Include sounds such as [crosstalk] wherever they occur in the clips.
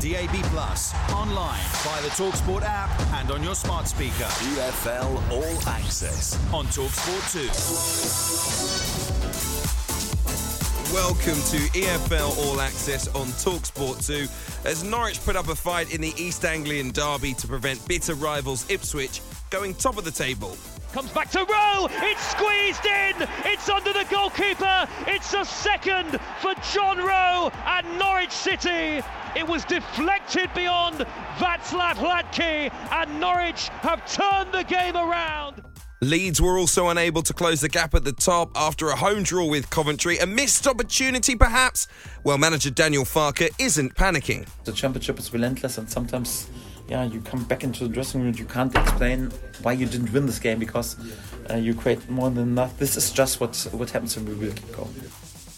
DAB Plus, online, via the Talksport app, and on your smart speaker. EFL All Access. On Talksport 2. Welcome to EFL All Access on Talksport 2 as Norwich put up a fight in the East Anglian derby to prevent bitter rivals Ipswich going top of the table. Comes back to Rowe. It's squeezed in. It's under the goalkeeper. It's a second for John Rowe and Norwich City. It was deflected beyond Václav Hladky, and Norwich have turned the game around. Leeds were also unable to close the gap at the top after a home draw with Coventry. A missed opportunity, perhaps? Well, manager Daniel Farke isn't panicking. The championship is relentless, and sometimes yeah, you come back into the dressing room, you can't explain why you didn't win this game because uh, you create more than enough. This is just what what happens when we will keep going.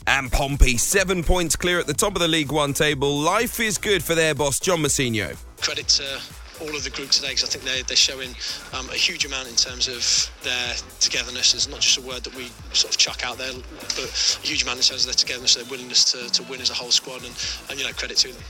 And Pompey, seven points clear at the top of the League One table. Life is good for their boss, John Mousinho. Credit to all of the group today because I think they're, they're showing um, a huge amount in terms of their togetherness. It's not just a word that we sort of chuck out there, but a huge amount in terms of their togetherness, their willingness to, to win as a whole squad, and, and you know, credit to them.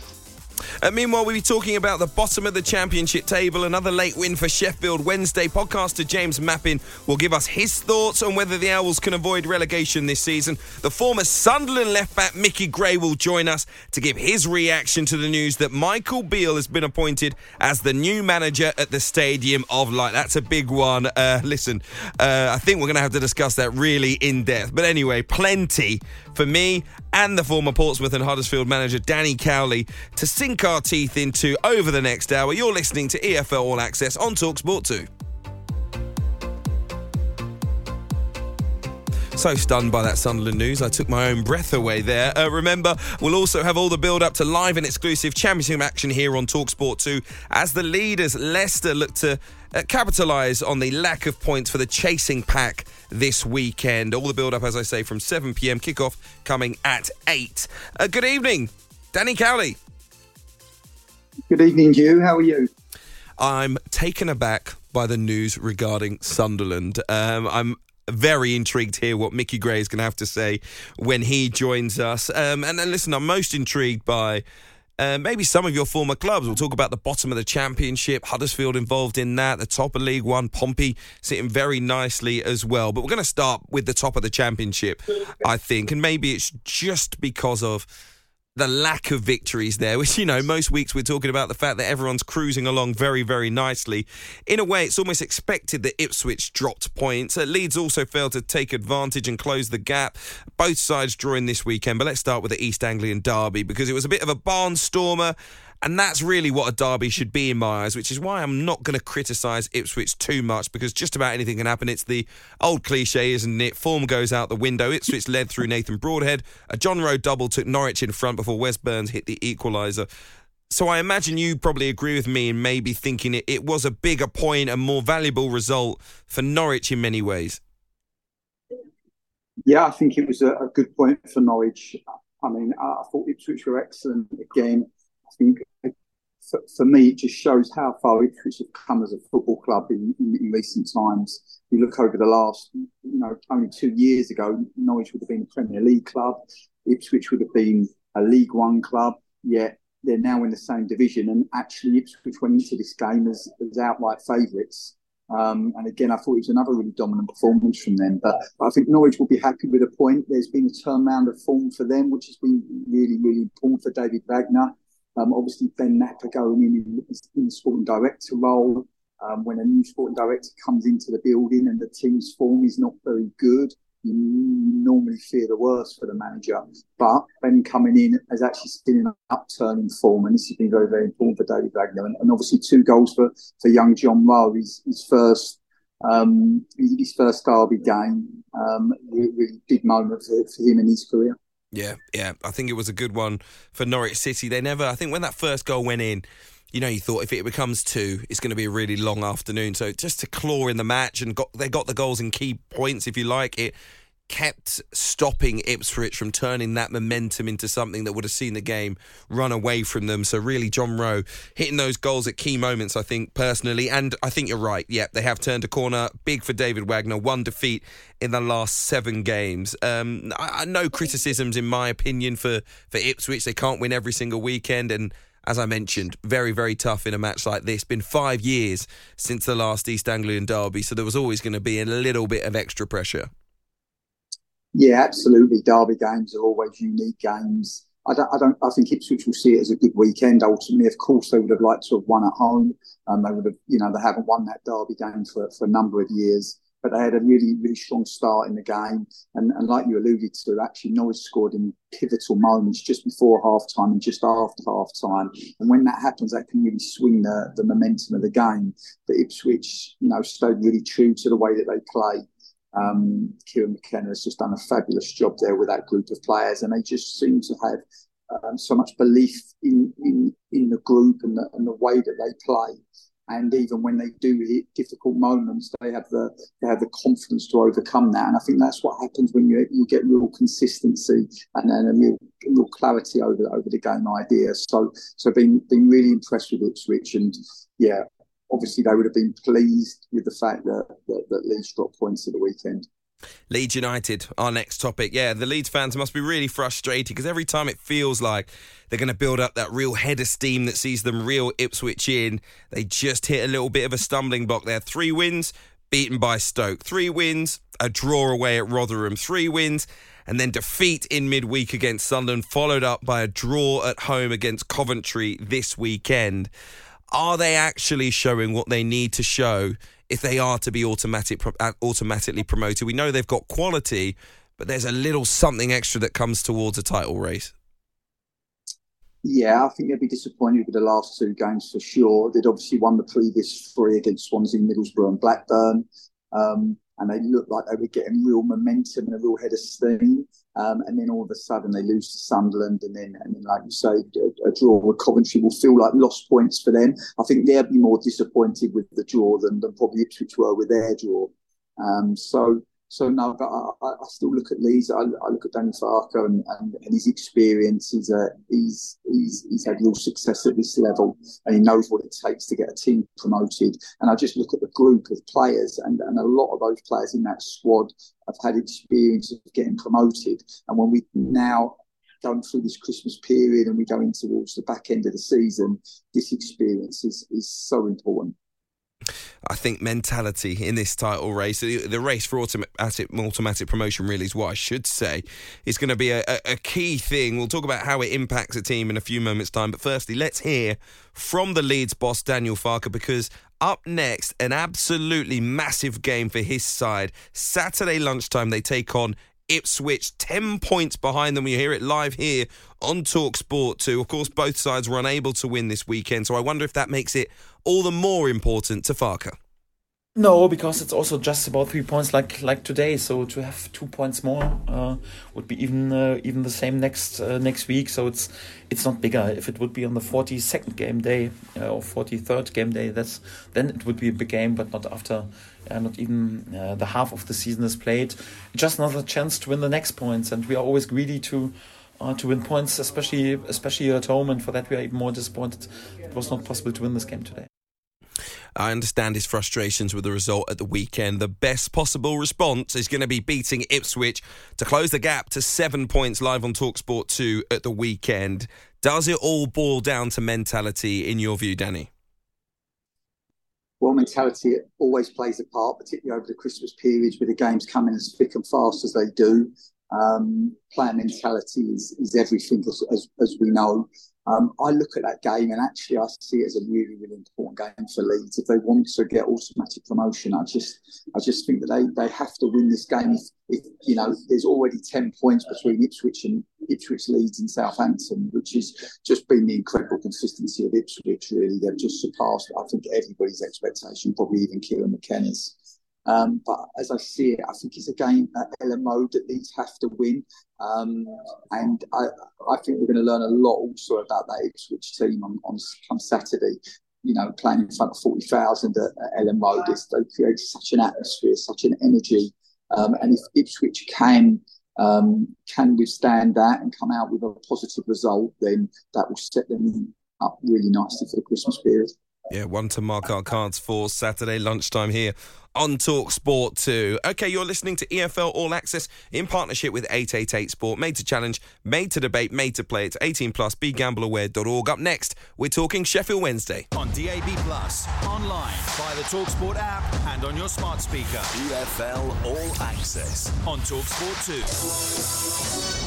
Uh, meanwhile, we'll be talking about the bottom of the championship table. Another late win for Sheffield Wednesday. Podcaster James Mappin will give us his thoughts on whether the Owls can avoid relegation this season. The former Sunderland left back Micky Gray will join us to give his reaction to the news that Michael Beale has been appointed as the new manager at the Stadium of Light. That's a big one. Uh, listen, uh, I think we're going to have to discuss that really in depth. But anyway, plenty for me and the former Portsmouth and Huddersfield manager Danny Cowley to sink our teeth into over the next hour. You're listening to EFL All Access on Talksport 2. So stunned by that Sunderland news, I took my own breath away there. Uh, remember, we'll also have all the build up to live and exclusive championship action here on Talksport 2 as the leaders, Leicester, look to uh, capitalise on the lack of points for the chasing pack this weekend. All the build up, as I say, from 7 pm kickoff coming at 8. Uh, good evening, Danny Cowley. Good evening, you. How are you? I'm taken aback by the news regarding Sunderland. Um, I'm very intrigued to hear what Micky Gray is going to have to say when he joins us. Um, and then listen, I'm most intrigued by. Uh, maybe some of your former clubs. We'll talk about the bottom of the championship, Huddersfield involved in that, the top of League One, Pompey sitting very nicely as well. But we're going to start with the top of the championship, I think. And maybe it's just because of the lack of victories there, which, you know, most weeks we're talking about the fact that everyone's cruising along very, very nicely. In a way, it's almost expected that Ipswich dropped points. Uh, Leeds also failed to take advantage and close the gap. Both sides drawing this weekend, but let's start with the East Anglian derby because it was a bit of a barnstormer. And that's really what a derby should be in my eyes, which is why I'm not going to criticise Ipswich too much because just about anything can happen. It's the old cliche, isn't it? Form goes out the window. Ipswich led through Nathan Broadhead. A John Rowe double took Norwich in front before Wes Burns hit the equaliser. So I imagine you probably agree with me in maybe thinking it, it was a bigger point, a more valuable result for Norwich in many ways. Yeah, I think it was a, a good point for Norwich. I mean, I thought Ipswich were excellent again. Think for, for, me, it just shows how far Ipswich have come as a football club in, in, in, recent times. You look over the last, you know, only two years ago, Norwich would have been a Premier League club, Ipswich would have been a League One club, yet they're now in the same division. And actually, Ipswich went into this game as, as outright favourites. Um, and again, I thought it was another really dominant performance from them. But, but, I think Norwich will be happy with a point. There's been a turnaround of form for them, which has been really, really important for David Wagner. Um, obviously, Ben Knapper going in in, in the sporting director role. Um, when a new sporting director comes into the building and the team's form is not very good, you normally fear the worst for the manager. But Ben coming in has actually seen an upturn in form, and this has been very, very important for David Wagner. And, and obviously, two goals for, for young John Rowe, his, his first um, his first derby game. Um, really big moment for, for him in his career. Yeah, yeah. I think it was a good one for Norwich City. They never, I think when that first goal went in, you know, you thought if it becomes two, it's going to be a really long afternoon. So just to claw in the match and got they got the goals in key points, if you like, it kept stopping Ipswich from turning that momentum into something that would have seen the game run away from them. So really, John Rowe hitting those goals at key moments, I think personally, and I think you're right. Yeah, they have turned a corner. Big for David Wagner. One defeat in the last seven games. Um, I, I no criticisms in my opinion for for Ipswich. They can't win every single weekend, and as I mentioned, very, very tough in a match like this. Been five years since the last East Anglian derby, so there was always going to be a little bit of extra pressure. Yeah, absolutely. Derby games are always unique games. I don't, I don't. I think Ipswich will see it as a good weekend. Ultimately, of course, they would have liked to have won at home. Um, they would have, you know, they haven't won that derby game for, for a number of years but they had a really, really strong start in the game. And, and like you alluded to, actually Norwich scored in pivotal moments just before half time and just after half time. And when that happens, that can really swing the, the momentum of the game. But Ipswich, you know, stayed really true to the way that they play. Um, Kieran McKenna has just done a fabulous job there with that group of players, and they just seem to have um, so much belief in, in in the group and the, and the way that they play and even when they do hit difficult moments, they have the they have the confidence to overcome that. And I think that's what happens when you you get real consistency and then a real, real clarity over over the game idea. So so been been really impressed with Ipswich, and yeah, obviously they would have been pleased with the fact that that, that Leeds dropped points at the weekend. Leeds United, our next topic. Yeah, the Leeds fans must be really frustrated because every time it feels like they're going to build up that real head of steam that sees them real Ipswich in, they just hit a little bit of a stumbling block there. Three wins, beaten by Stoke. Three wins, a draw away at Rotherham. Three wins, and then defeat in midweek against Sunderland, followed up by a draw at home against Coventry this weekend. Are they actually showing what they need to show if they are to be automatic uh, automatically promoted. We know they've got quality, but there's a little something extra that comes towards a title race. Yeah, I think they'd be disappointed with the last two games for sure. They'd obviously won the previous three against Swansea, Middlesbrough, and Blackburn. Um, and they looked like they were getting real momentum and a real head of steam. Um, and then all of a sudden they lose to Sunderland, and then, and then like you say, a, a, draw with Coventry will feel like lost points for them. I think they'll be more disappointed with the draw than, than probably Ipswich were with their draw. Um, so so no, but I, I, still look at Leeds. I, I look at Danny Farke and, and, and, his experience. He's, a, he's he's he's had real success at this level, and he knows what it takes to get a team promoted. And I just look at the group of players, and, and a lot of those players in that squad have had experience of getting promoted. And when we now going through this Christmas period and we go in towards the back end of the season, this experience is is so important. I think mentality in this title race, the race for automatic, automatic promotion, really is what I should say, is going to be a, a, key thing. We'll talk about how it impacts a team in a few moments' time. But firstly, let's hear from the Leeds boss, Daniel Farke, because up next, an absolutely massive game for his side. Saturday lunchtime, they take on Ipswich, 10 points behind them. We hear it live here on Talk Sport 2. Of course, both sides were unable to win this weekend, so I wonder if that makes it all the more important to Farke. No, because it's also just about three points, like like today. So to have two points more uh, would be even uh, even the same next uh, next week. So it's it's not bigger. If it would be on the forty second game day uh, or forty third game day, that's then it would be a big game. But not after, uh, not even uh, the half of the season is played. Just another chance to win the next points, and we are always greedy to. to win points, especially especially at home, and for that we are even more disappointed. It was not possible to win this game today. I understand his frustrations with the result at the weekend. The best possible response is going to be beating Ipswich to close the gap to seven points live on Talksport 2 at the weekend. Does it all boil down to mentality, in your view, Danny? Well, mentality always plays a part, particularly over the Christmas period with the games coming as thick and fast as they do. Um, player mentality is, is everything, as, as, as we know. Um, I look at that game and actually I see it as a really, really important game for Leeds. If they want to get automatic promotion, I just, I just think that they, they have to win this game. If, if you know, there's already ten points between Ipswich and Ipswich, Leeds, and Southampton, which has just been the incredible consistency of Ipswich. Really, they've just surpassed, I think, everybody's expectation, probably even Kieran McKenna's. Um, but as I see it, I think it's a game at Road that Leeds have to win. Um, and I, I think we're going to learn a lot also about that Ipswich team on, on, on Saturday. You know, playing in front of 40,000 at, at Elland Road, is, they create such an atmosphere, such an energy. Um, and if Ipswich can um, can withstand that and come out with a positive result, then that will set them up really nicely for the Christmas period. Yeah, one to mark our cards for Saturday lunchtime here on Talk Sport 2. Okay, you're listening to EFL All Access in partnership with 888 Sport. Made to challenge, made to debate, made to play. It's 18 plus. BeGambleAware.org. Up next, we're talking Sheffield Wednesday. On DAB Plus, online, via the Talk Sport app, and on your smart speaker. EFL All Access. On Talk Sport 2.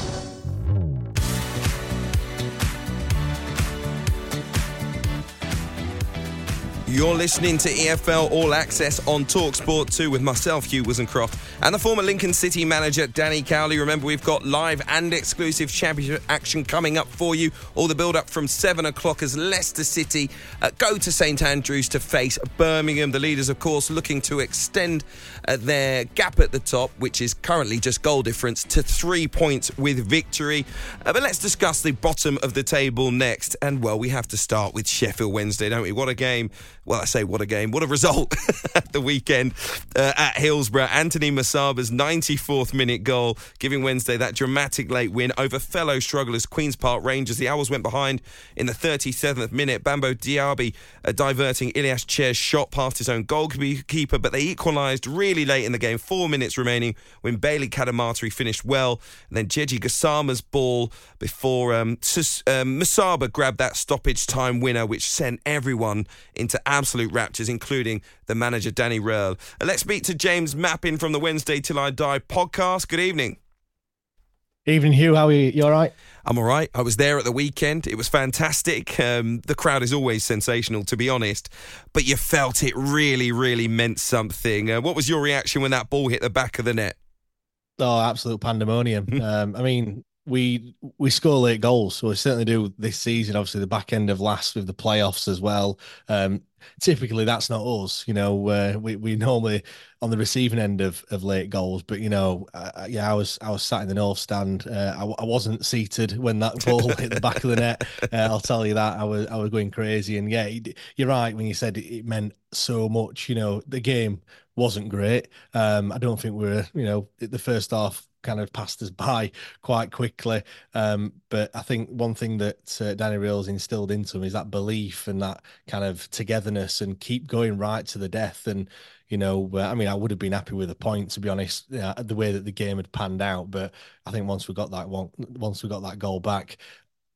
You're listening to EFL All Access on Talksport 2 with myself, Hugh Woozencroft, and the former Lincoln City manager, Danny Cowley. Remember, we've got live and exclusive championship action coming up for you. All the build up from 7 o'clock as Leicester City uh, go to St Andrews to face Birmingham. The leaders, of course, looking to extend uh, their gap at the top, which is currently just goal difference, to three points with victory. Uh, but let's discuss the bottom of the table next. And, well, we have to start with Sheffield Wednesday, don't we? What a game well, I say what a game, what a result [laughs] at the weekend uh, at Hillsborough. Anthony Musaba's 94th minute goal, giving Wednesday that dramatic late win over fellow strugglers Queen's Park Rangers. The Owls went behind in the 37th minute. Bambo Diaby uh, diverting Ilias Chair's shot past his own goalkeeper, but they equalised really late in the game, four minutes remaining when Bailey Cadamarteri finished well. And then Djeidi Gassama's ball before um, um, Musaba grabbed that stoppage time winner, which sent everyone into absolute raptures, including the manager, Danny Röhl. Uh, let's speak to James Mappin from the Wednesday Till I Die podcast. Good evening. Evening, Hugh. How are you? You all right? I'm all right. I was there at the weekend. It was fantastic. Um, the crowd is always sensational, to be honest, but you felt it really, really meant something. Uh, what was your reaction when that ball hit the back of the net? Oh, absolute pandemonium. um, I mean, we we score late goals, so we certainly do this season. Obviously, the back end of last with the playoffs as well. Um, typically, that's not us. You know, uh, we we normally on the receiving end of, of late goals. But you know, uh, yeah, I was I was sat in the north stand. Uh, I, I, wasn't seated when that ball [laughs] hit the back of the net. Uh, I'll tell you that I was I was going crazy. And yeah, you're right when you said it meant so much. You know, the game wasn't great. Um, I don't think we are You know, the first half kind of passed us by quite quickly. Um, but I think one thing that uh, Danny Röhl's instilled into him is that belief and that kind of togetherness and keep going right to the death. And you know, uh, I mean, I would have been happy with a point to be honest, the way that the game had panned out. But I think once we got that one, once we got that goal back,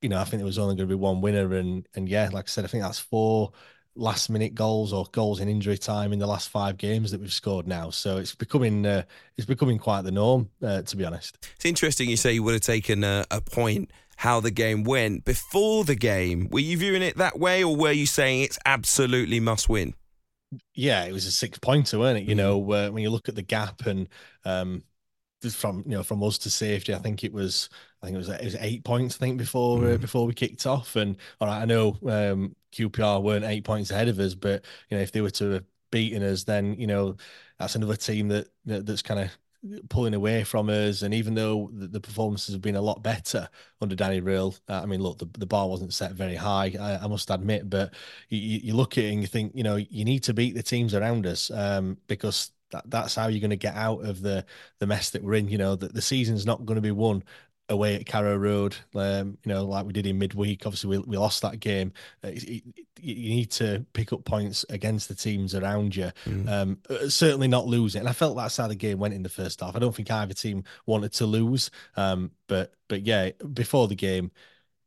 you know, I think there was only going to be one winner. And and yeah, like I said, I think that's four last minute goals or goals in injury time in the last five games that we've scored now. So it's becoming uh, it's becoming quite the norm, uh, to be honest. It's interesting you say you would have taken a, a, point how the game went before the game. Were you viewing it that way, or were you saying it's absolutely must win? Yeah, it was a six pointer, weren't it? You mm-hmm. know, uh, when you look at the gap and um, from you know from us to safety, I think it was I think it was it was eight points I think before mm. uh, before we kicked off. And all right, I know um, QPR weren't eight points ahead of us, but you know if they were to have beaten us, then you know that's another team that, that that's kind of pulling away from us. And even though the, performances have been a lot better under Danny Röhl, uh, I mean, look, the, the bar wasn't set very high, I, I must admit. But you, you, look at it and you think, you know, you need to beat the teams around us um, because that, that's how you're going to get out of the the mess that we're in. You know, that the season's not going to be won away at Carrow Road, um, you know, like we did in midweek. Obviously, we, we lost that game. Uh, you, you, need to pick up points against the teams around you. Mm. Um, uh, certainly not losing. And I felt that's how the game went in the first half. I don't think either team wanted to lose. Um, but but yeah, before the game,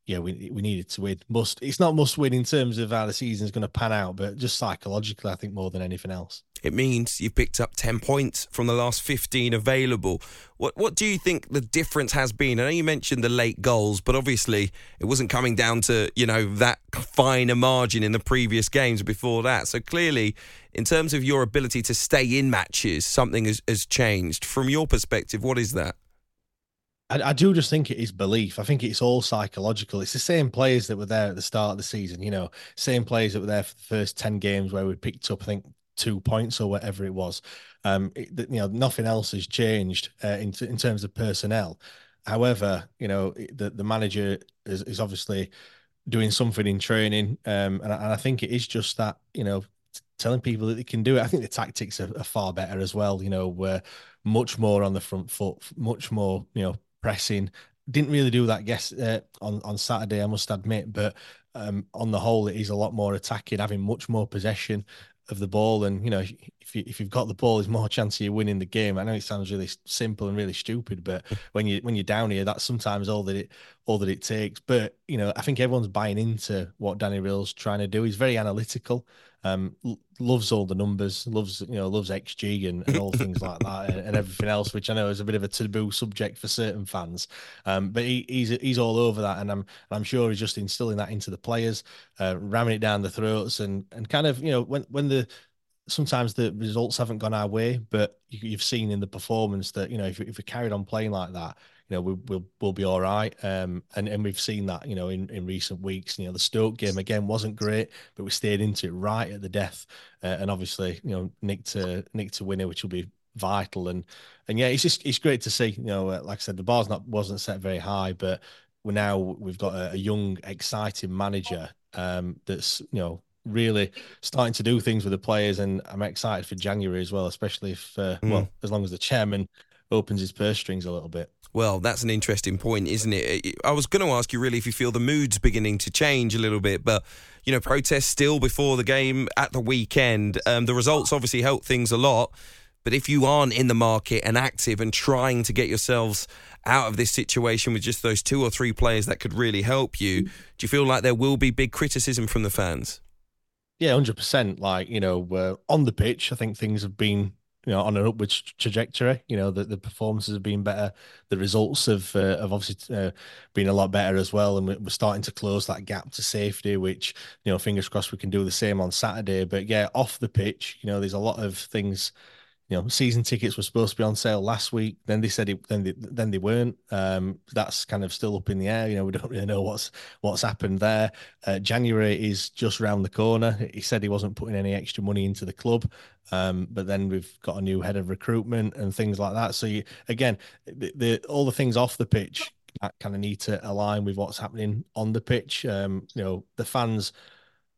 yeah, we we needed to win. Must it's not must win in terms of how the season's going to pan out, but just psychologically, I think more than anything else. It means you've picked up ten points from the last fifteen available. What what do you think the difference has been? I know you mentioned the late goals, but obviously it wasn't coming down to you know that finer margin in the previous games before that. So clearly, in terms of your ability to stay in matches, something has, has changed. From your perspective, what is that? I, I, do just think it is belief. I think it's all psychological. It's the same players that were there at the start of the season, you know, same players that were there for the first 10 games where we picked up, I think, two points or whatever it was. Um, it, you know, nothing else has changed uh, in, in terms of personnel. However, you know, the, the manager is, is obviously doing something in training. Um, and, I, and I think it is just that, you know, telling people that they can do it. I think the tactics are, are far better as well. You know, we're much more on the front foot, much more, you know, pressing. Didn't really do that yes uh, on on Saturday, I must admit, but um, on the whole, it is a lot more attacking, having much more possession of the ball. And you know, if you, if you've got the ball, there's more chance of you winning the game. I know it sounds really simple and really stupid, but [laughs] when you when you're down here, that's sometimes all that it all that it takes. But you know, I think everyone's buying into what Danny Röhl's trying to do. He's very analytical. Um, loves all the numbers, loves you know, loves XG and, and all things like that, and, and, everything else, which I know is a bit of a taboo subject for certain fans. Um, but he, he's he's all over that, and I'm I'm sure he's just instilling that into the players, uh, ramming it down the throats, and and kind of you know when when the sometimes the results haven't gone our way, but you, have seen in the performance that you know if, if we carried on playing like that, you know, we, will we'll be all right. Um, and and we've seen that, you know, in, in recent weeks. You know, the Stoke game again wasn't great, but we stayed into it right at the death. Uh, and obviously, you know, Nick to Nick to winner, which will be vital. And and yeah, it's just it's great to see. You know, uh, like I said, the bar's not wasn't set very high, but we're now we've got a, a young, exciting manager um, that's you know really starting to do things with the players, and I'm excited for January as well, especially if uh, mm. well, as long as the chairman opens his purse strings a little bit. Well, that's an interesting point, isn't it? I was going to ask you really if you feel the mood's beginning to change a little bit, but you know, protests still before the game at the weekend. Um, the results obviously help things a lot, but if you aren't in the market and active and trying to get yourselves out of this situation with just those two or three players that could really help you, do you feel like there will be big criticism from the fans? Yeah, hundred percent. Like you know, uh, on the pitch, I think things have been you know on an upwards trajectory. You know the, the performances have been better, the results have uh, have obviously uh, been a lot better as well, and we're starting to close that gap to safety. Which you know, fingers crossed, we can do the same on Saturday. But yeah, off the pitch, you know, there's a lot of things you know, season tickets were supposed to be on sale last week. Then they said it, then they, then they weren't. Um, that's kind of still up in the air. You know, we don't really know what's what's happened there. Uh, January is just round the corner. He said he wasn't putting any extra money into the club, um, but then we've got a new head of recruitment and things like that. So you, again, the, the all the things off the pitch that kind of need to align with what's happening on the pitch. Um, you know, the fans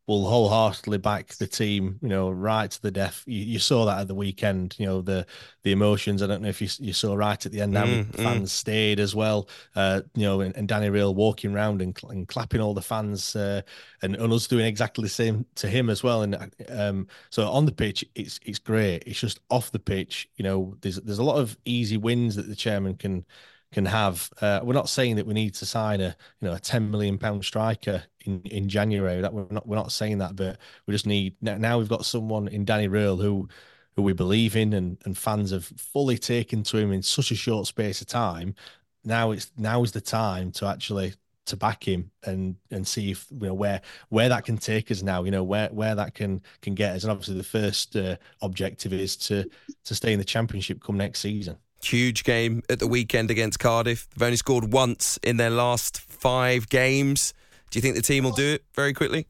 will wholeheartedly back the team, you know, right to the death. You, you, saw that at the weekend, you know, the the emotions. I don't know if you, you saw right at the end how mm, mm. fans stayed as well, uh, you know, and, and Danny Röhl walking around and, and clapping all the fans uh, and, and us doing exactly the same to him as well. And um, so on the pitch, it's it's great. It's just off the pitch, you know, there's there's a lot of easy wins that the chairman can can have. Uh, we're not saying that we need to sign a you know a ten million pound striker in, in January. That we're not we're not saying that, but we just need now we've got someone in Danny Röhl who who we believe in and, and fans have fully taken to him in such a short space of time. Now it's now is the time to actually to back him and and see if you know where where that can take us now you know where where that can can get us and obviously the first uh, objective is to to stay in the championship come next season huge game at the weekend against Cardiff. They've only scored once in their last five games. Do you think the team will do it very quickly?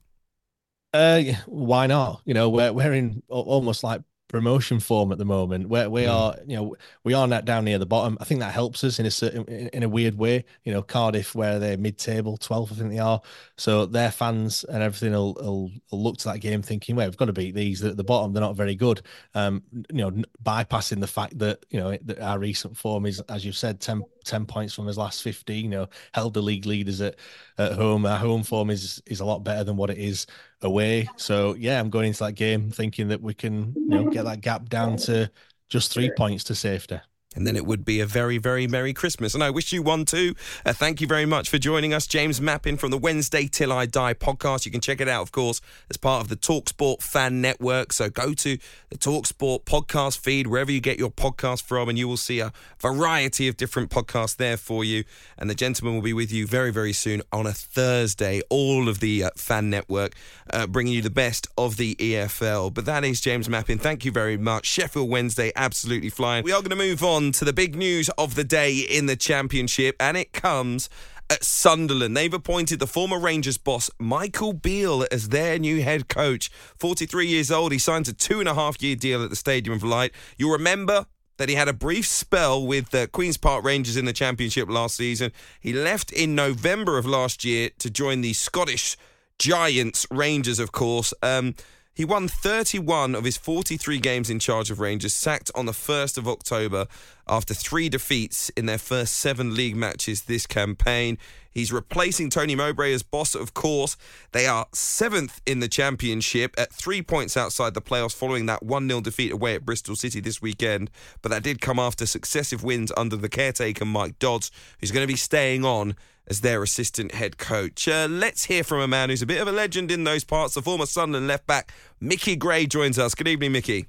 Uh, why not? You know, we're we're in almost like promotion form at the moment. Where we mm. are you know we are not down near the bottom. I think that helps us in a certain in a weird way. You know cardiff where they're mid-table 12th i think they are. So their fans and everything will, will, will look to that game thinking well we've got to beat these at the bottom. They're not very good. Um you know bypassing the fact that you know that our recent form is as you've said 10, 10 points from his last 15 you know held the league leaders at at home our home form is is a lot better than what it is away. So yeah, I'm going into that game thinking that we can you know get that gap down to just three points to safety and then it would be a very, very Merry Christmas. And I wish you one too. Uh, thank you very much for joining us. James Mappin from the Wednesday Till I Die podcast. You can check it out, of course, as part of the Talksport fan network. So go to the Talksport podcast feed, wherever you get your podcast from, and you will see a variety of different podcasts there for you. And the gentleman will be with you very, very soon on a Thursday. All of the uh, fan network uh, bringing you the best of the EFL. But that is James Mappin. Thank you very much. Sheffield Wednesday, absolutely flying. We are going to move on on to the big news of the day in the Championship, and it comes at Sunderland. They've appointed the former Rangers boss Michael Beale as their new head coach. 43 years old, he signs a two and a half year deal at the Stadium of Light. You'll remember that he had a brief spell with the Queen's Park Rangers in the Championship last season. He left in November of last year to join the Scottish Giants Rangers, of course. Um, he won 31 of his 43 games in charge of Rangers, sacked on the 1st of October. After three defeats in their first seven league matches this campaign. He's replacing Tony Mowbray as boss, of course. They are seventh in the championship at three points outside the playoffs following that 1 0 defeat away at Bristol City this weekend. But that did come after successive wins under the caretaker, Mike Dodds, who's going to be staying on as their assistant head coach. Uh, let's hear from a man who's a bit of a legend in those parts. The former Sunderland left back, Micky Gray, joins us. Good evening, Micky.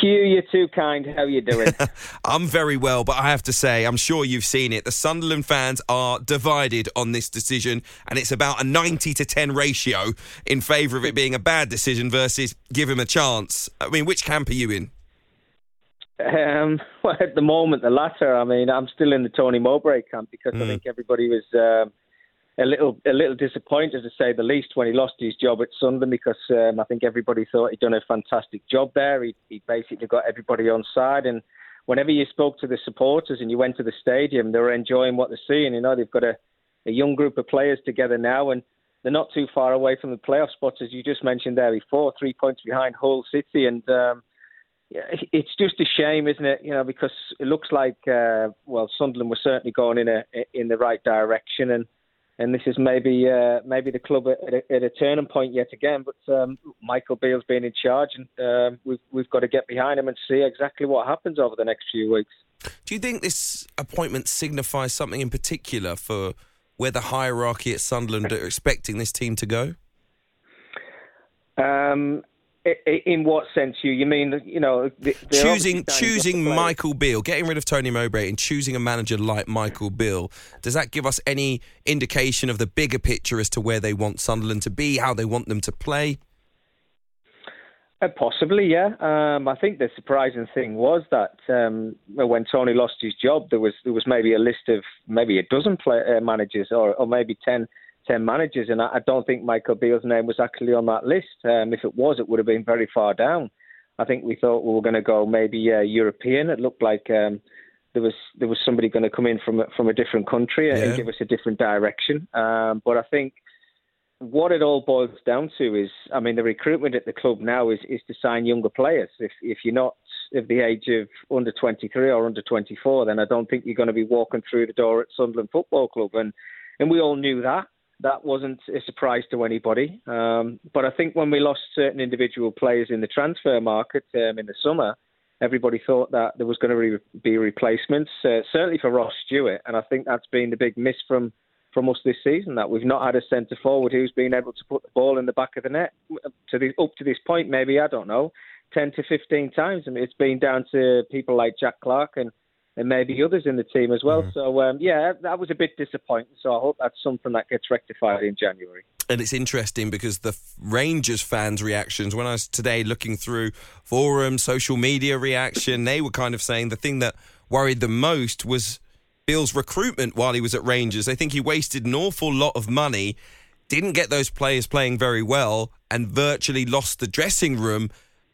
Hugh, you're too kind. How are you doing? [laughs] I'm very well, but I have to say, I'm sure you've seen it. The Sunderland fans are divided on this decision, and it's about a 90 to 10 ratio in favour of it being a bad decision versus give him a chance. I mean, which camp are you in? Um, [laughs] well, at the moment, the latter. I mean, I'm still in the Tony Mowbray camp because mm. I think everybody was. Um, a little a little disappointed to say the least when he lost his job at Sunderland because um, I think everybody thought he'd done a fantastic job there. He, he basically got everybody on side, and whenever you spoke to the supporters and you went to the stadium, they were enjoying what they're seeing. You know, they've got a, a young group of players together now, and they're not too far away from the playoff spots as you just mentioned there before, three points behind Hull City, and. Um, it's just a shame, isn't it? You know, because it looks like uh, well, Sunderland was certainly going in a in the right direction, and and this is maybe uh, maybe the club at a, at a, turning point yet again. But um, Michael Beale's been in charge, and um, we've we've got to get behind him and see exactly what happens over the next few weeks. Do you think this appointment signifies something in particular for where the hierarchy at Sunderland are expecting this team to go? Um, in what sense, you? You mean you know choosing choosing Michael Beale, getting rid of Tony Mowbray, and choosing a manager like Michael Beale? Does that give us any indication of the bigger picture as to where they want Sunderland to be, how they want them to play? Uh, possibly, yeah. Um, I think the surprising thing was that um, when Tony lost his job, there was there was maybe a list of maybe a dozen play, uh, managers, or, or maybe ten 10 managers, and I, don't think Michael Beale's name was actually on that list. Um, if it was, it would have been very far down. I think we thought we were going to go maybe uh, European. It looked like um, there was there was somebody going to come in from from a different country yeah. and give us a different direction. Um, but I think what it all boils down to is, I mean, the recruitment at the club now is is to sign younger players. If if you're not of the age of under 23 or under 24, then I don't think you're going to be walking through the door at Sunderland Football Club. And and we all knew that that wasn't a surprise to anybody. Um, but I think when we lost certain individual players in the transfer market um, in the summer, everybody thought that there was going to re- be replacements, uh, certainly for Ross Stewart. And I think that's been the big miss from, from us this season, that we've not had a centre forward who's been able to put the ball in the back of the net. To the, up to this point, maybe, I don't know, 10 to 15 times. I mean, it's been down to people like Jack Clarke and and maybe others in the team as well. Mm. So um, yeah, that was a bit disappointing. So I hope that's something that gets rectified in January. And it's interesting because the Rangers fans' reactions, when I was today looking through forums, social media reaction, they were kind of saying the thing that worried them most was Beale's recruitment while he was at Rangers. They think he wasted an awful lot of money, didn't get those players playing very well, and virtually lost the dressing room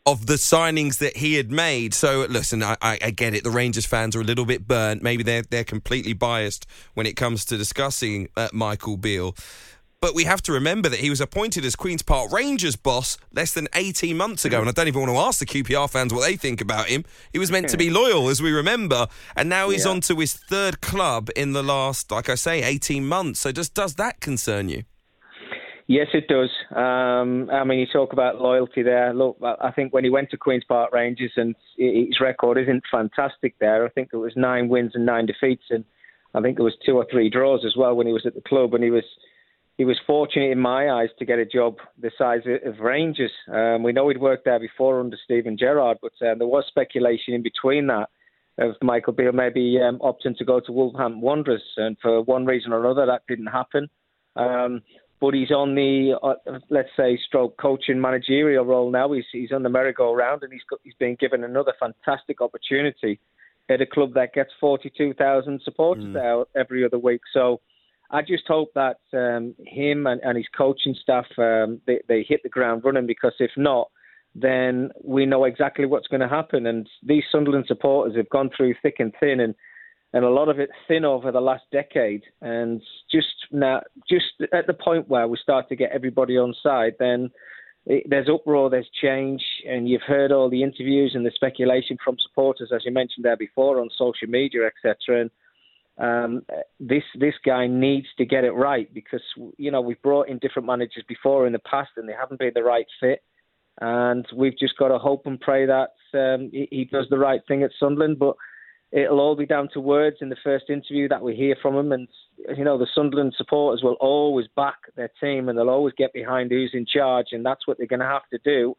of the signings that he had made. So listen, I, I, get it. The Rangers fans are a little bit burnt. Maybe they're they're completely biased when it comes to discussing uh, Michael Beale. But we have to remember that he was appointed as Queen's Park Rangers boss less than 18 months ago. And I don't even want to ask the QPR fans what they think about him. He was meant to be loyal, as we remember. And now he's yeah. on to his third club in the last, like I say, 18 months. So just does that concern you? Yes, it does. Um, I mean, you talk about loyalty there. Look, I think when he went to Queen's Park Rangers and his record isn't fantastic there. I think it was nine wins and nine defeats, and I think there was two or three draws as well when he was at the club. And he was he was fortunate in my eyes to get a job the size of Rangers. Um, we know he'd worked there before under Steven Gerrard, but uh, there was speculation in between that of Michael Beale maybe um, opting to go to Wolverhampton Wanderers, and for one reason or another that didn't happen. Um, but he's on the uh, let's say stroke coaching managerial role now. He's he's on the merry-go-round and he's got, he's been given another fantastic opportunity at a club that gets 42,000 supporters mm. there every other week. So I just hope that um, him and, and, his coaching staff um, they, they hit the ground running because if not, then we know exactly what's going to happen. And these Sunderland supporters have gone through thick and thin and and a lot of it thin over the last decade. And just now, just at the point where we start to get everybody on side, then there's uproar, there's change, and you've heard all the interviews and the speculation from supporters, as you mentioned there before, on social media, etc. And um, this this guy needs to get it right because you know we've brought in different managers before in the past and they haven't been the right fit, and we've just got to hope and pray that um, he, he does the right thing at Sunderland. But it'll all be down to words in the first interview that we hear from him. And, you know, the Sunderland supporters will always back their team and they'll always get behind who's in charge. And that's what they're going to have to do.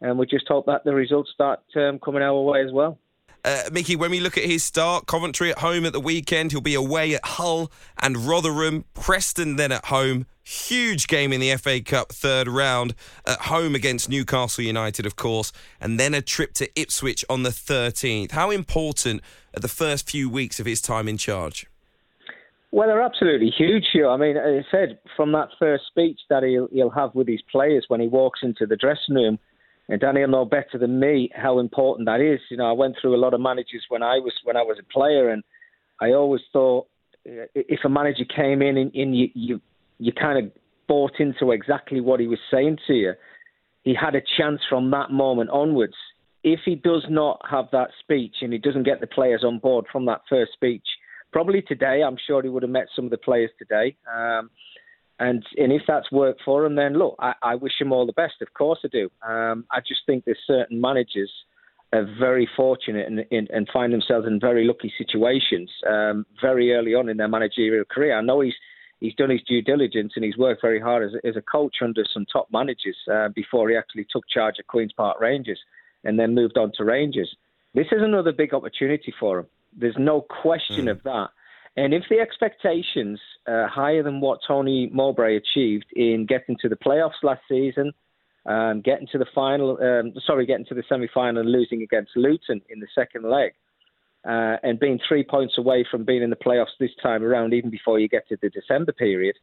And we just hope that the results start um, coming our way as well. Uh, Micky, when we look at his start, Coventry at home at the weekend, he'll be away at Hull and Rotherham, Preston then at home. Huge game in the FA Cup third round at home against Newcastle United, of course, and then a trip to Ipswich on the 13th. How important are the first few weeks of his time in charge? Well, they're absolutely huge here. I mean, as I said, from that first speech that he'll, he'll have with his players when he walks into the dressing room, and Danny will know better than me how important that is. You know, I went through a lot of managers when I was when I was a player, and I always thought uh, if a manager came in and, and you, you you kind of bought into exactly what he was saying to you, he had a chance from that moment onwards. If he does not have that speech and he doesn't get the players on board from that first speech, probably today, I'm sure he would have met some of the players today. Um, and and if that's worked for him, then look, I, I wish him all the best. Of course I do. Um, I just think there's certain managers are very fortunate and, and, and find themselves in very lucky situations um, very early on in their managerial career. I know he's he's done his due diligence and he's worked very hard as, as a coach under some top managers uh, before he actually took charge of Queens Park Rangers and then moved on to Rangers. This is another big opportunity for him. There's no question mm. of that. And if the expectations are higher than what Tony Mowbray achieved in getting to the playoffs last season, um, getting to the final, um, sorry, getting to the semi-final and losing against Luton in the second leg, uh, and being three points away from being in the playoffs this time around, even before you get to the December period,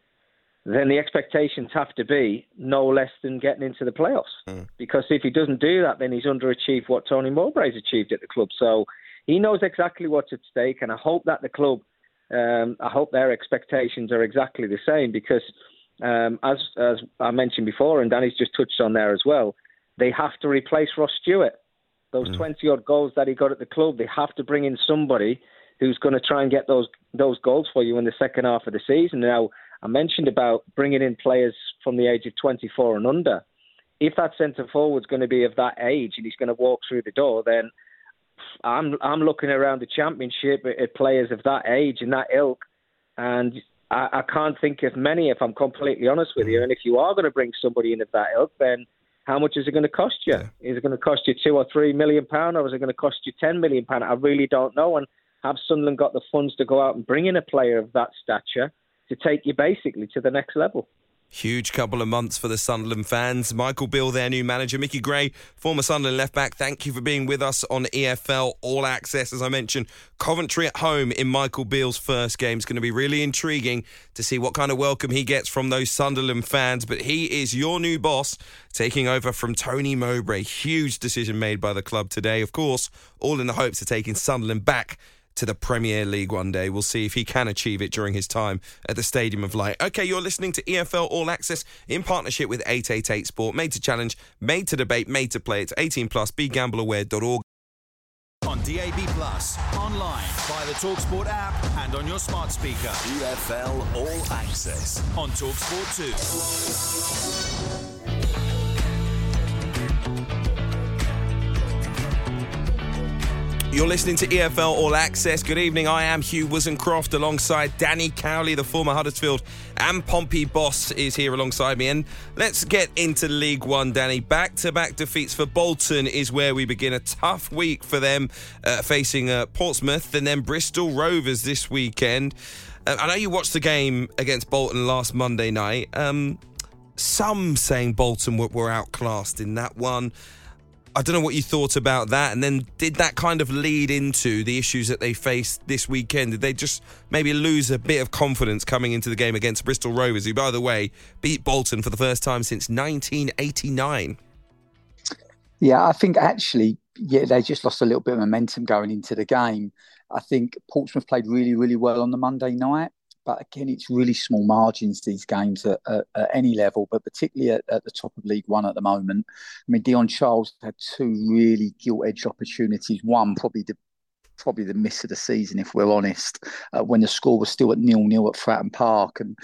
then the expectations have to be no less than getting into the playoffs. Mm. Because if he doesn't do that, then he's underachieved what Tony Mowbray's achieved at the club. So he knows exactly what's at stake, and I hope that the club um, I hope their expectations are exactly the same because, um, as as I mentioned before, and Danny's just touched on there as well, they have to replace Ross Stewart. Those mm. twenty odd goals that he got at the club, they have to bring in somebody who's going to try and get those those goals for you in the second half of the season. Now, I mentioned about bringing in players from the age of 24 and under. If that centre forward's going to be of that age and he's going to walk through the door, then I'm I'm looking around the championship at, at players of that age and that ilk, and I, I, can't think of many. If I'm completely honest with you, and if you are going to bring somebody in of that ilk, then how much is it going to cost you? Yeah. Is it going to cost you two or three million pound, or is it going to cost you ten million pound? I really don't know. And have Sunderland got the funds to go out and bring in a player of that stature to take you basically to the next level? Huge couple of months for the Sunderland fans. Michael Beale, their new manager. Micky Gray, former Sunderland left back. Thank you for being with us on EFL All Access. As I mentioned, Coventry at home in Michael Beale's first game. It's going to be really intriguing to see what kind of welcome he gets from those Sunderland fans. But he is your new boss, taking over from Tony Mowbray. Huge decision made by the club today. Of course, all in the hopes of taking Sunderland back to the Premier League one day. We'll see if he can achieve it during his time at the Stadium of Light. Okay, you're listening to EFL All Access in partnership with 888 Sport. Made to challenge, made to debate, made to play. It's 18 plus. BeGambleAware.org. On DAB Plus, online via the Talksport app and on your smart speaker. EFL All Access on Talksport 2. You're listening to EFL All Access. Good evening. I am Hugh Woozencroft alongside Danny Cowley, the former Huddersfield and Pompey boss, is here alongside me. And let's get into League One, Danny. Back to back defeats for Bolton is where we begin. A tough week for them uh, facing uh, Portsmouth and then Bristol Rovers this weekend. Uh, I know you watched the game against Bolton last Monday night. Um, some saying Bolton were, were outclassed in that one. I don't know what you thought about that. And then did that kind of lead into the issues that they faced this weekend? Did they just maybe lose a bit of confidence coming into the game against Bristol Rovers, who, by the way, beat Bolton for the first time since 1989? Yeah, I think actually, yeah, they just lost a little bit of momentum going into the game. I think Portsmouth played really, really well on the Monday night. But again, it's really small margins these games at, at, at any level, but particularly at, at, the top of League One at the moment. I mean, Dion Charles had two really gilt-edged opportunities. One probably the probably the miss of the season, if we're honest, uh, when the score was still at nil nil at Fratton Park, and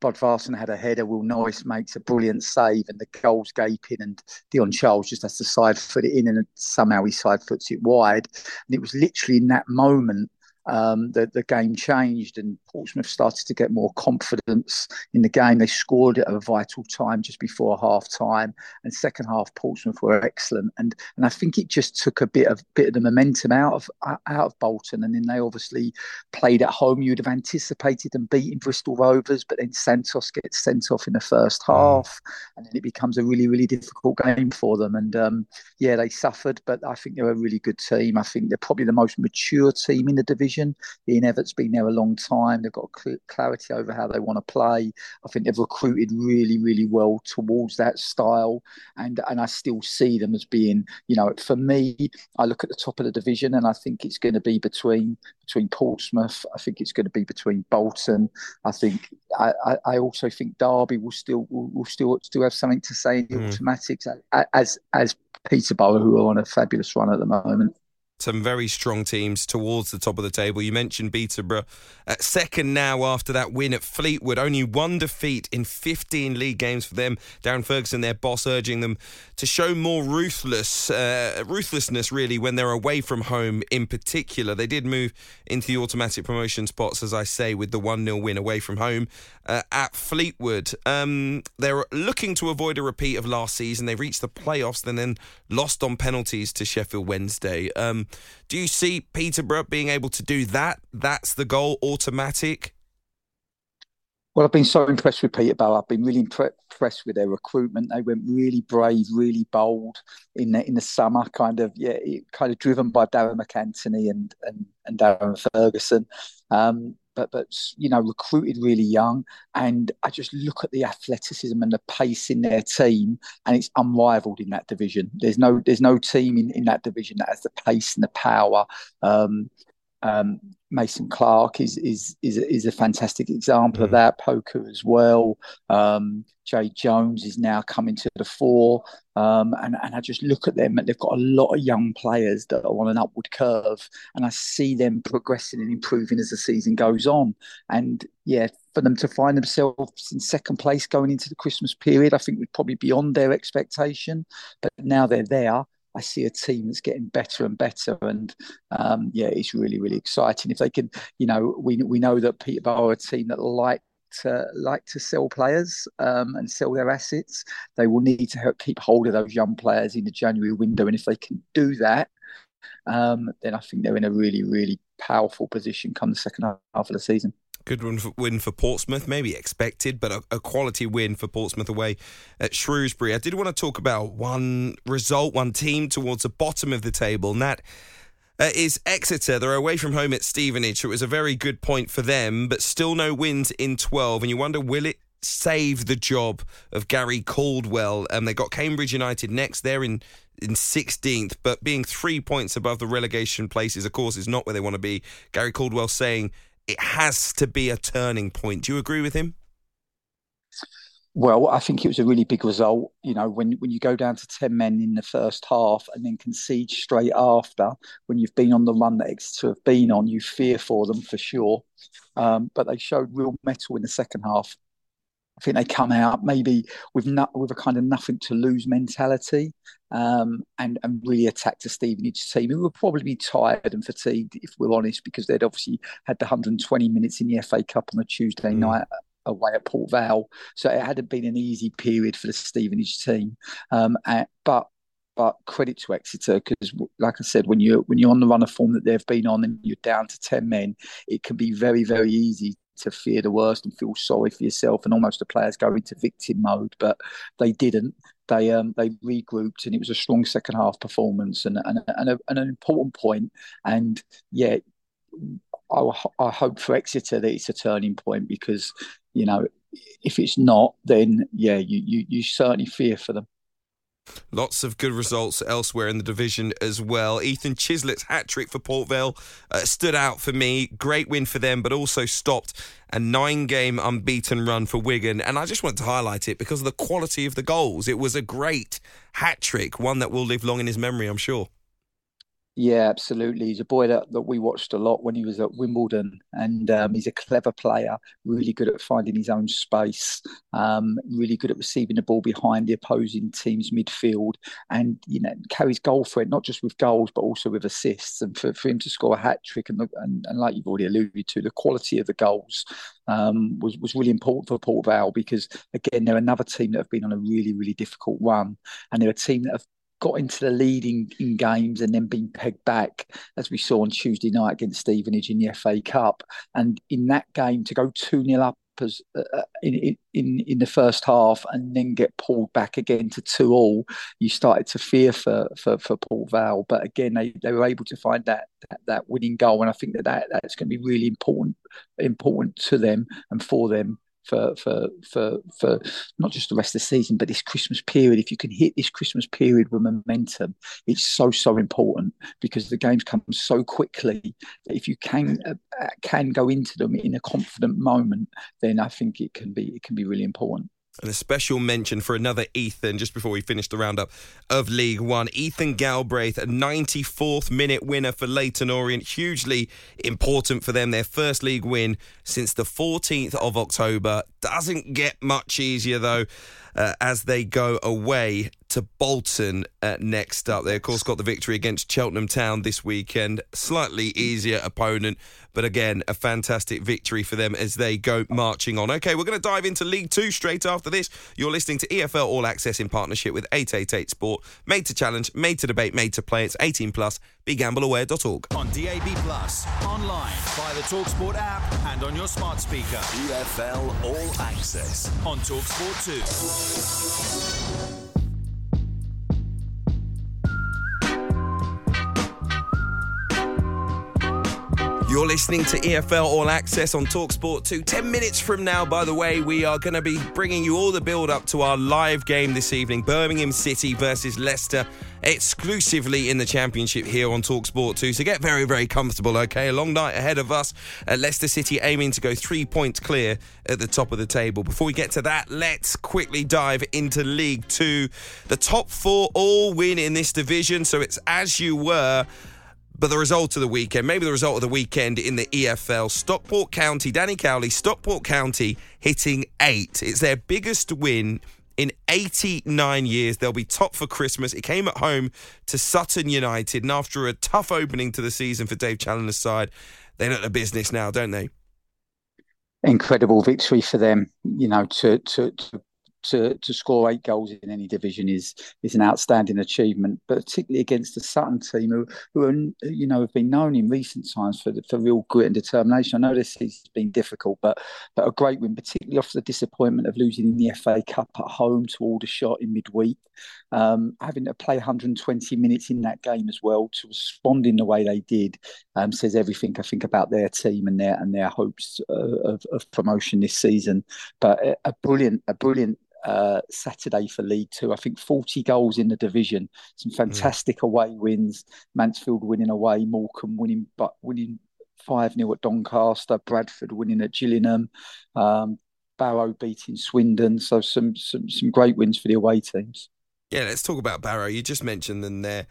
Bodvarsson had a header. Will Norris makes a brilliant save, and the goal's gaping, and Dion Charles just has to side foot it in, and somehow he side foots it wide. And it was literally in that moment um, the, the game changed and Portsmouth started to get more confidence in the game. They scored at a vital time just before half time, and second half Portsmouth were excellent. And and I think it just took a bit of bit of the momentum out of out of Bolton, and then they obviously played at home. You'd have anticipated them beating Bristol Rovers, but then Santos gets sent off in the first mm. half, and then it becomes a really really difficult game for them. And um, yeah, they suffered, but I think they're a really good team. I think they're probably the most mature team in the division. Ian Evatt's been there a long time. They've got clarity over how they want to play. I think they've recruited really, really well towards that style, and and I still see them as being, you know, for me, I look at the top of the division, and I think it's going to be between between Portsmouth. I think it's going to be between Bolton. I think I, I also think Derby will still will, will still still have something to say in the mm. automatics as as Peterborough, who are on a fabulous run at the moment some very strong teams towards the top of the table. You mentioned Peterborough at second now after that win at Fleetwood. Only one defeat in 15 league games for them. Darren Ferguson, their boss, urging them to show more ruthless uh, ruthlessness really when they're away from home. In particular, they did move into the automatic promotion spots, as I say, with the one 0 win away from home uh, at Fleetwood. Um, they're looking to avoid a repeat of last season. They reached the playoffs and then lost on penalties to Sheffield Wednesday. Um, do you see Peterborough being able to do that? That's the goal, automatic. Well, I've been so impressed with Peterborough. I've been really impressed with their recruitment. They went really brave, really bold in the in the summer. Kind of, yeah, kind of driven by Darren MacAnthony and and and Darren Ferguson. Um, but but you know recruited really young. And I just look at the athleticism and the pace in their team and it's unrivaled in that division. There's no there's no team in, in that division that has the pace and the power um, um, Mason-Clarke is is is a, is a fantastic example mm. of that. Poku as well. Um, Jay Jones is now coming to the fore, um, and and I just look at them. They've got a lot of young players that are on an upward curve, and I see them progressing and improving as the season goes on. And yeah, for them to find themselves in second place going into the Christmas period, I think would probably be beyond their expectation. But now they're there I see a team that's getting better and better, and um, yeah, it's really really exciting. If they can, you know, we we know that Peterborough are a team that like to like to sell players um, and sell their assets. They will need to help keep hold of those young players in the January window, and if they can do that, um, then I think they're in a really really powerful position come the second half of the season. Good win for, win for Portsmouth, maybe expected, but a, a, quality win for Portsmouth away at Shrewsbury. I did want to talk about one result, one team towards the bottom of the table, and that uh, is Exeter. They're away from home at Stevenage, so it was a very good point for them, but still no wins in 12. And you wonder, will it save the job of Gary Caldwell? And um, they got Cambridge United next. They're in in 16th, but being three points above the relegation places, of course, is not where they want to be. Gary Caldwell saying it has to be a turning point. Do you agree with him? Well, I think it was a really big result. You know, when when you go down to ten men in the first half and then concede straight after, when you've been on the run that Exeter have been on, you fear for them for sure. Um, but they showed real mettle in the second half. I think they come out maybe with not, with a kind of nothing to lose mentality, um, and and really attack the Stevenage team, who will probably be tired and fatigued if we're honest, because they'd obviously had the 120 minutes in the FA Cup on a Tuesday mm. night away at Port Vale, so it hadn't been an easy period for the Stevenage team. Um, and, but but credit to Exeter because, like I said, when you when you're on the run of form that they've been on and you're down to ten men, it can be very very easy to fear the worst and feel sorry for yourself, and almost the players go into victim mode. But they didn't. They um they regrouped, and it was a strong second half performance and and, and, a, and an important point. And yeah, I, I hope for Exeter that it's a turning point because you know if it's not, then yeah, you you, you certainly fear for them. Lots of good results elsewhere in the division as well. Ethan Chislett's hat trick for Port Vale uh, stood out for me. Great win for them, but also stopped a nine game unbeaten run for Wigan. And I just wanted to highlight it because of the quality of the goals. It was a great hat trick, one that will live long in his memory, I'm sure. Yeah, absolutely. He's a boy that, that we watched a lot when he was at Wimbledon, and um, he's a clever player, really good at finding his own space, um, really good at receiving the ball behind the opposing team's midfield, and you know carries goal it, not just with goals but also with assists. And for, for him to score a hat trick, and, and, and like you've already alluded to, the quality of the goals um, was was really important for Port Vale because again they're another team that have been on a really really difficult run, and they're a team that have got into the lead in, in, games and then been pegged back, as we saw on Tuesday night against Stevenage in the FA Cup. And in that game, to go 2 0 up as, uh, uh, in, in, in the first half and then get pulled back again to 2 all, you started to fear for, for, for Port Vale. But again, they, they were able to find that, that, that winning goal. And I think that, that that's going to be really important important to them and for them for for for for not just the rest of the season, but this Christmas period. If you can hit this Christmas period with momentum, it's so so important because the games come so quickly that if you can uh, can go into them in a confident moment, then I think it can be it can be really important. And a special mention for another Ethan, just before we finish the roundup of League One. Ethan Galbraith, a 94th minute winner for Leyton Orient. Hugely important for them. Their first league win since the 14th of October. Doesn't get much easier, though uh, as they go away to Bolton uh, next up. They, of course, got the victory against Cheltenham Town this weekend. Slightly easier opponent, but again, a fantastic victory for them as they go marching on. Okay, we're going to dive into League Two straight after this. You're listening to EFL All Access in partnership with 888 Sport. Made to challenge, made to debate, made to play. It's 18 plus. BeGambleAware.org. On DAB Plus, online, via the Talksport app, and on your smart speaker. EFL All Access. On Talksport 2. やった! You're listening to EFL All Access on Talksport 2. 10 minutes from now, by the way, we are going to be bringing you all the build up to our live game this evening Birmingham City versus Leicester, exclusively in the Championship here on Talksport 2. So get very, very comfortable, okay? A long night ahead of us. Uh, Leicester City aiming to go three points clear at the top of the table. Before we get to that, let's quickly dive into League 2. The top four all win in this division, so it's as you were. But the result of the weekend, maybe the result of the weekend in the EFL, Stockport County, Danny Cowley, Stockport County hitting eight. It's their biggest win in 89 years. They'll be top for Christmas. It came at home to Sutton United, and after a tough opening to the season for Dave Challinor's side, they're at the business now, don't they? Incredible victory for them, you know, to to, to to, to score eight goals in any division is is an outstanding achievement, but particularly against the Sutton team, who, who are, you know have been known in recent times for for real grit and determination. I know this has been difficult, but but a great win, particularly after the disappointment of losing in the FA Cup at home to Aldershot in midweek, um, having to play 120 minutes in that game as well to respond in the way they did um, says everything I think about their team and their and their hopes uh, of, of promotion this season. But a, a brilliant a brilliant uh, Saturday for League Two. I think 40 goals in the division, some mm. fantastic mm. away wins. Mansfield winning away, Morecambe winning, but winning 5 0 at Doncaster, Bradford winning at Gillingham, um, Barrow beating Swindon. So some, some, some great wins for the away teams. Yeah, let's talk about Barrow. You just mentioned them there.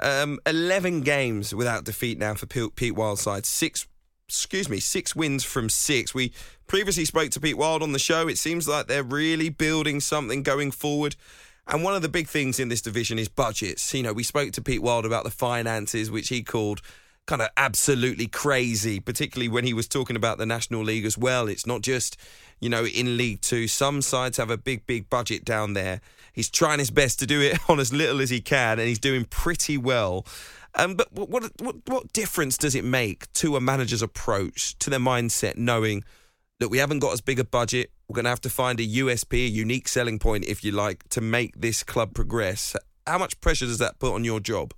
Um, 11 games without defeat now for Pete Wild's side, six excuse me, six wins from six. We previously spoke to Pete Wild on the show. It seems like they're really building something going forward. And one of the big things in this division is budgets. You know, we spoke to Pete Wild about the finances, which he called kind of absolutely crazy, particularly when he was talking about the National League as well. It's not just, you know, in League Two. Some sides have a big, big budget down there. He's trying his best to do it [laughs] on as little as he can, and he's doing pretty well. Um, but what, what what difference does it make to a manager's approach to their mindset, knowing that we haven't got as big a budget, we're going to have to find a USP, a unique selling point, if you like, to make this club progress. How much pressure does that put on your job?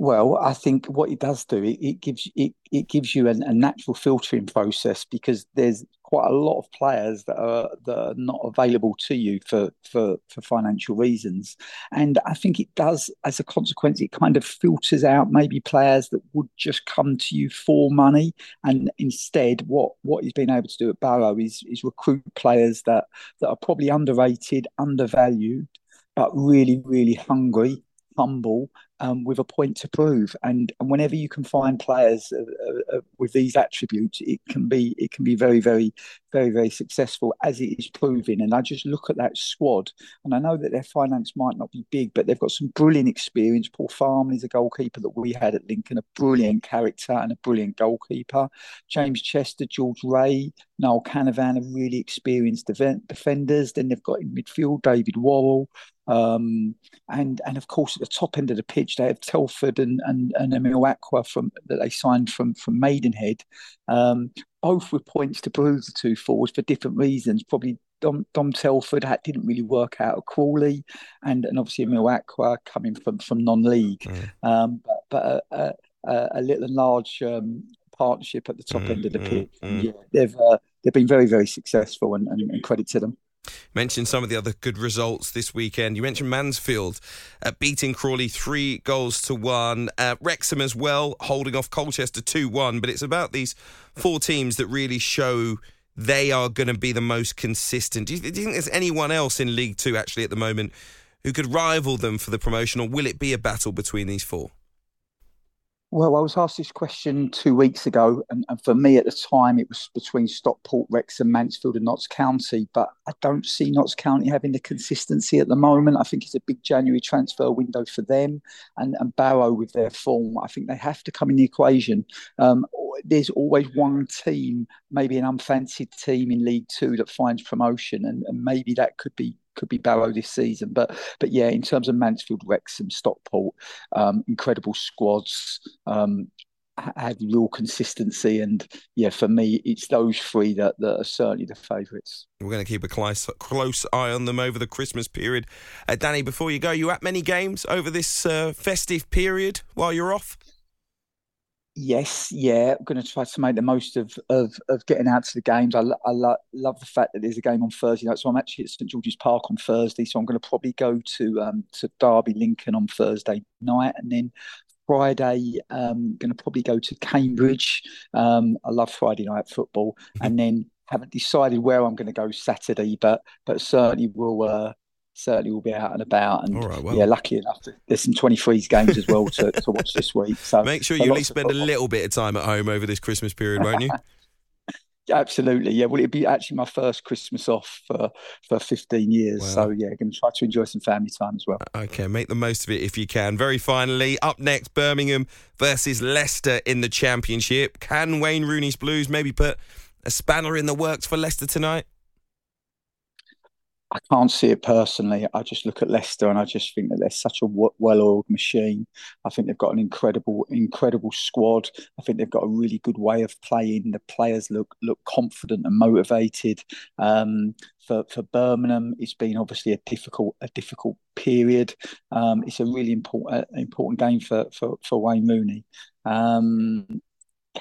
Well, I think what it does do it, it gives it, it gives you an, a natural filtering process because there's quite a lot of players that are that are not available to you for for for financial reasons, and I think it does as a consequence. It kind of filters out maybe players that would just come to you for money, and instead, what what he's been able to do at Barrow is is recruit players that that are probably underrated, undervalued, but really really hungry humble um, with a point to prove. And, and whenever you can find players uh, uh, uh, with these attributes, it can be it can be very very very very successful as it is proving. And I just look at that squad, and I know that their finance might not be big, but they've got some brilliant experience. Paul is a goalkeeper that we had at Lincoln, a brilliant character and a brilliant goalkeeper. James Chester, George Ray, Niall Canavan are really experienced defenders. Then they've got in midfield David Worrall. Um, and and of course at the top end of the pitch they have Telford and and, and Emile Acquah from that they signed from from Maidenhead, um, both with points to prove the two forwards for different reasons. Probably Dom, Dom Telford had, didn't really work out at Crawley, and and obviously Emile Acquah coming from from non-league, mm. um, but but a, a, a, little and large um, partnership at the top mm, end of the mm, pitch. Mm. Yeah, they've uh, they've been very very successful, and, and, and credit to them. Mentioned some of the other good results this weekend. You mentioned Mansfield uh, beating Crawley three goals to one. Uh, Wrexham as well, holding off Colchester 2 1. But it's about these four teams that really show they are going to be the most consistent. Do you, do you think there's anyone else in League Two actually at the moment who could rival them for the promotion, or will it be a battle between these four? Well, I was asked this question two weeks ago, and, and, for me at the time it was between Stockport, Wrexham, Mansfield, and Notts County. But I don't see Notts County having the consistency at the moment. I think it's a big January transfer window for them, and, and Barrow with their form. I think they have to come in the equation. Um, there's always one team, maybe an unfancied team in League Two that finds promotion, and, and maybe that could be could be Barrow this season. But but yeah, in terms of Mansfield, Wrexham, Stockport, um, incredible squads. Um, had real consistency and yeah for me it's those three that, that are certainly the favourites we're going to keep a close, close eye on them over the christmas period uh, danny before you go you at many games over this uh, festive period while you're off Yes, yeah, I'm going to try to make the most of of, of getting out to the games. I, I lo- love the fact that there's a game on Thursday night, so I'm actually at St George's Park on Thursday. So I'm going to probably go to um, to Derby Lincoln on Thursday night, and then Friday, um, going to probably go to Cambridge. Um, I love Friday night football, and then haven't decided where I'm going to go Saturday, but but certainly will uh, certainly will be out and about. And well. yeah, lucky enough, there's some 23s games as well to, to watch this week. So make sure you at least spend a little bit of time at home over this Christmas period, won't you? [laughs] Absolutely, yeah. Well, it'd be actually my first Christmas off for for 15 years. Wow. So yeah, going to try to enjoy some family time as well. Okay, make the most of it if you can. Very finally, up next, Birmingham versus Leicester in the Championship. Can Wayne Rooney's Blues maybe put a spanner in the works for Leicester tonight? I can't see it personally. I just look at Leicester and I just think that they're such a well-oiled machine. I think they've got an incredible, incredible squad. I think they've got a really good way of playing. The players look look confident and motivated. Um, for for Birmingham, it's been obviously a difficult a difficult period. Um, it's a really important uh, important game for for for Wayne Rooney. Um,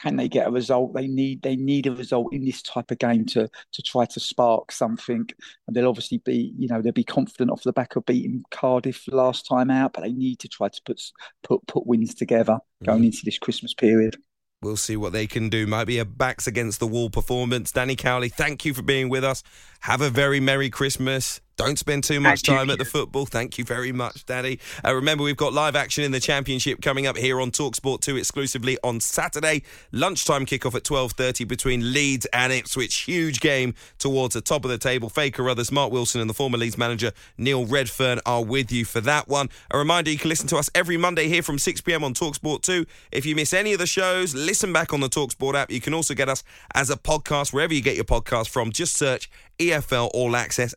can they get a result? They need they need a result in this type of game to to try to spark something. And they'll obviously be you know they'll be confident off the back of beating Cardiff last time out, but they need to try to put put put wins together going mm. into this Christmas period. We'll see what they can do. Might be a backs against the wall performance. Danny Cowley, thank you for being with us. Have a very Merry Christmas. Don't spend too much time at the football. Thank you very much, Daddy. Uh, remember, we've got live action in the Championship coming up here on Talksport 2 exclusively on Saturday. Lunchtime kickoff at 12.30 between Leeds and Ipswich. Huge game towards the top of the table. Faker others, Mark Wilson and the former Leeds manager Neil Redfearn are with you for that one. A reminder, you can listen to us every Monday here from 6pm on Talksport 2. If you miss any of the shows, listen back on the Talksport app. You can also get us as a podcast wherever you get your podcast from. Just search EFL All Access